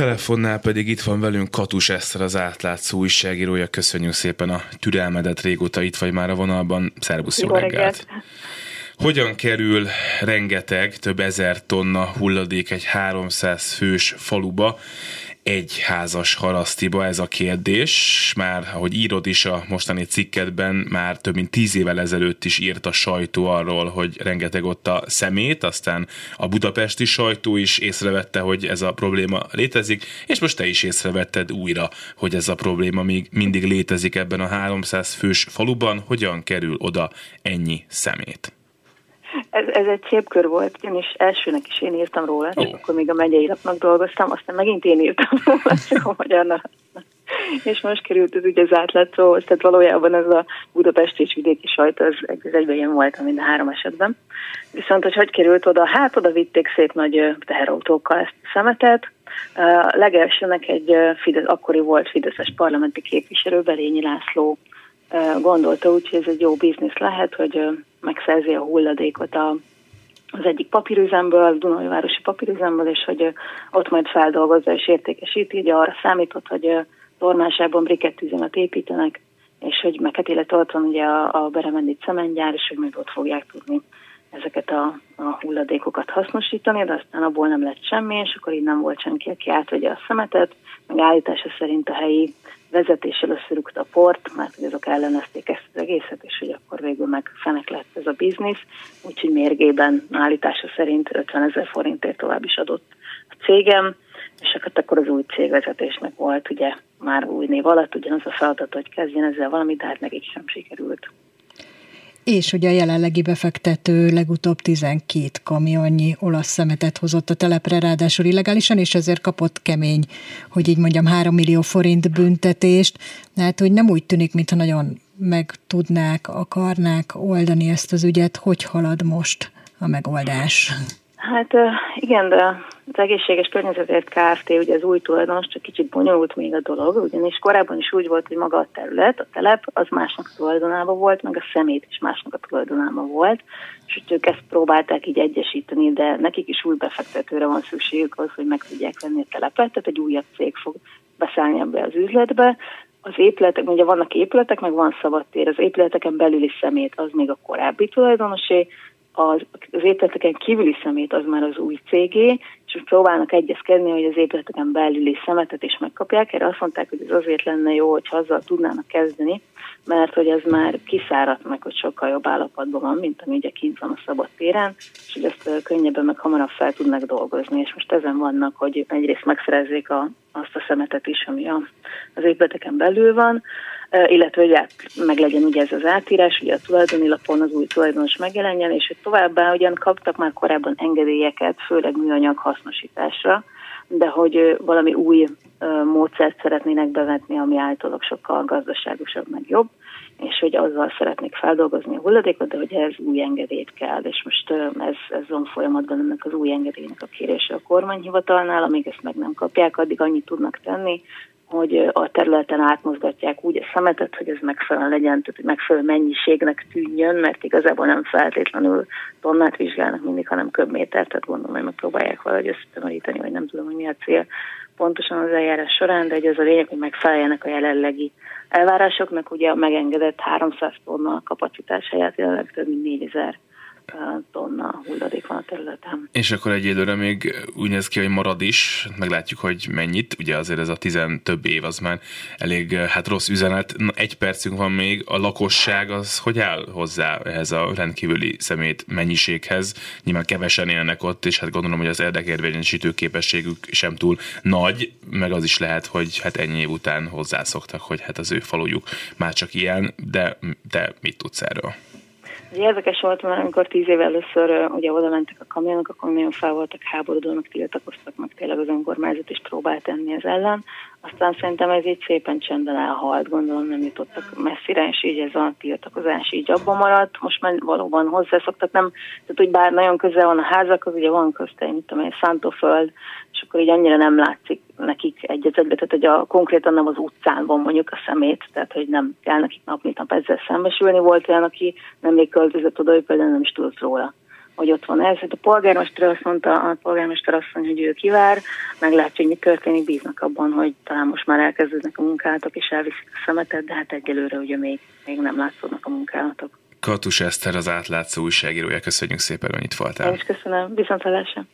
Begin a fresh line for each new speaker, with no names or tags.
Telefonnál pedig itt van velünk Katus Eszter, az átlátszó újságírója. Köszönjük szépen a türelmedet, régóta itt vagy már a vonalban. Szervusz, jó, jó reggelt! reggelt. Hogyan kerül rengeteg, több ezer tonna hulladék egy 300 fős faluba, egy házas harasztiba ez a kérdés. Már, ahogy írod is a mostani cikketben, már több mint tíz évvel ezelőtt is írt a sajtó arról, hogy rengeteg ott a szemét, aztán a budapesti sajtó is észrevette, hogy ez a probléma létezik, és most te is észrevetted újra, hogy ez a probléma még mindig létezik ebben a 300 fős faluban. Hogyan kerül oda ennyi szemét?
Ez, ez egy szép kör volt, ugyanis elsőnek is én írtam róla, oh. akkor még a megyei lapnak dolgoztam, aztán megint én írtam róla, csak a magyar és most került ez ugye az átlátszóhoz, tehát valójában ez a Budapest és vidéki sajt, az egyben ilyen volt, mind a három esetben. Viszont, hogy hogy került oda? Hát oda vitték szép nagy teherautókkal ezt a szemetet. A legelsőnek egy Fidesz, akkori volt Fideszes parlamenti képviselő, Belényi László gondolta úgy, hogy ez egy jó biznisz lehet, hogy megszerzi a hulladékot a, az egyik papírüzemből, Dunai Városi papírüzemből, és hogy ott majd feldolgozza és értékesíti, ugye arra számított, hogy tornásában brikettüzemet építenek, és hogy meg hát illetve ott van ugye a, a Beremendit szemengyár, és hogy majd ott fogják tudni ezeket a, a hulladékokat hasznosítani, de aztán abból nem lett semmi, és akkor így nem volt senki, aki átvegye a szemetet, meg állítása szerint a helyi vezetés először a port, mert hogy azok ellenezték ezt az egészet, és hogy akkor végül meg fenek lett ez a biznisz, úgyhogy mérgében állítása szerint 50 ezer forintért tovább is adott a cégem, és akkor az új cégvezetésnek volt ugye már új név alatt ugyanaz a feladat, hogy kezdjen ezzel valamit, de hát nekik sem sikerült
és hogy a jelenlegi befektető legutóbb 12 kamionnyi olasz szemetet hozott a telepre, ráadásul illegálisan, és ezért kapott kemény, hogy így mondjam, 3 millió forint büntetést. Hát, hogy nem úgy tűnik, mintha nagyon meg tudnák, akarnák oldani ezt az ügyet. Hogy halad most a megoldás?
Hát igen, de az egészséges környezetért Kft. ugye az új tulajdonos, csak kicsit bonyolult még a dolog, ugyanis korábban is úgy volt, hogy maga a terület, a telep, az másnak tulajdonában volt, meg a szemét is másnak a tulajdonában volt, és hogy ők ezt próbálták így egyesíteni, de nekik is új befektetőre van szükségük az, hogy meg tudják venni a telepet, tehát egy újabb cég fog beszállni ebbe az üzletbe, az épületek, ugye vannak épületek, meg van szabadtér, az épületeken belüli szemét az még a korábbi tulajdonosé, az, az épületeken kívüli szemét az már az új cégé, és próbálnak egyezkedni, hogy az épületeken belüli szemetet is megkapják. Erre azt mondták, hogy ez azért lenne jó, hogy azzal tudnának kezdeni, mert hogy ez már kiszáradt meg, hogy sokkal jobb állapotban van, mint ami ugye kint van a szabad téren, és hogy ezt könnyebben meg hamarabb fel tudnak dolgozni. És most ezen vannak, hogy egyrészt megszerezzék a, azt a szemetet is, ami a, az épületeken belül van, illetve hogy meg legyen ugye ez az átírás, ugye a tulajdoni lapon az új tulajdonos megjelenjen, és hogy továbbá ugyan kaptak már korábban engedélyeket, főleg műanyag hasznosításra, de hogy valami új módszert szeretnének bevetni, ami általában sokkal gazdaságosabb, meg jobb, és hogy azzal szeretnék feldolgozni a hulladékot, de hogy ez új engedélyt kell, és most ez, ez van folyamatban ennek az új engedélynek a kérése a kormányhivatalnál, amíg ezt meg nem kapják, addig annyit tudnak tenni, hogy a területen átmozgatják úgy a szemetet, hogy ez megfelelően legyen, tehát megfelelő mennyiségnek tűnjön, mert igazából nem feltétlenül tonnát vizsgálnak mindig, hanem köbmétert, tehát gondolom, hogy megpróbálják valahogy összetömöríteni, vagy nem tudom, hogy mi a cél pontosan az eljárás során, de hogy az a lényeg, hogy megfeleljenek a jelenlegi elvárásoknak, ugye a megengedett 300 tonna kapacitás helyett jelenleg több mint 4000 tonna területen.
És akkor egy időre még úgy néz ki, hogy marad is, meglátjuk, hogy mennyit, ugye azért ez a tizen több év, az már elég hát rossz üzenet. Na, egy percünk van még, a lakosság az hogy áll hozzá ehhez a rendkívüli szemét mennyiséghez? Nyilván kevesen élnek ott, és hát gondolom, hogy az érdekérvényesítő képességük sem túl nagy, meg az is lehet, hogy hát ennyi év után hozzászoktak, hogy hát az ő falujuk már csak ilyen, de te mit tudsz erről?
Ugye érdekes volt, mert amikor tíz év először ugye oda mentek a kamionok, akkor nagyon fel voltak háborodónak, tiltakoztak meg tényleg az önkormányzat is próbált tenni ez ellen. Aztán szerintem ez így szépen csendben elhalt, gondolom nem jutottak messzire, és így ez a tiltakozás így abban maradt. Most már valóban hozzászoktak, nem, tehát hogy bár nagyon közel van a házakhoz, ugye van közte, mint tudom én, Szántóföld, és akkor így annyira nem látszik nekik egy egybe, tehát hogy a, konkrétan nem az utcán van mondjuk a szemét, tehát hogy nem kell nekik nap mint nap ezzel szembesülni. Volt olyan, aki nemrég költözött oda, ő például nem is tudott róla hogy ott van ez. Hát a polgármester azt mondta, a polgármester azt mondja, hogy ő kivár, meglátja, hogy mi történik, bíznak abban, hogy talán most már elkezdődnek a munkálatok, és elviszik a szemetet, de hát egyelőre ugye még, még nem látszódnak a munkálatok.
Katus Eszter az átlátszó újságírója. Köszönjük szépen, hogy itt voltál.
Én is köszönöm. Viszont hallásra.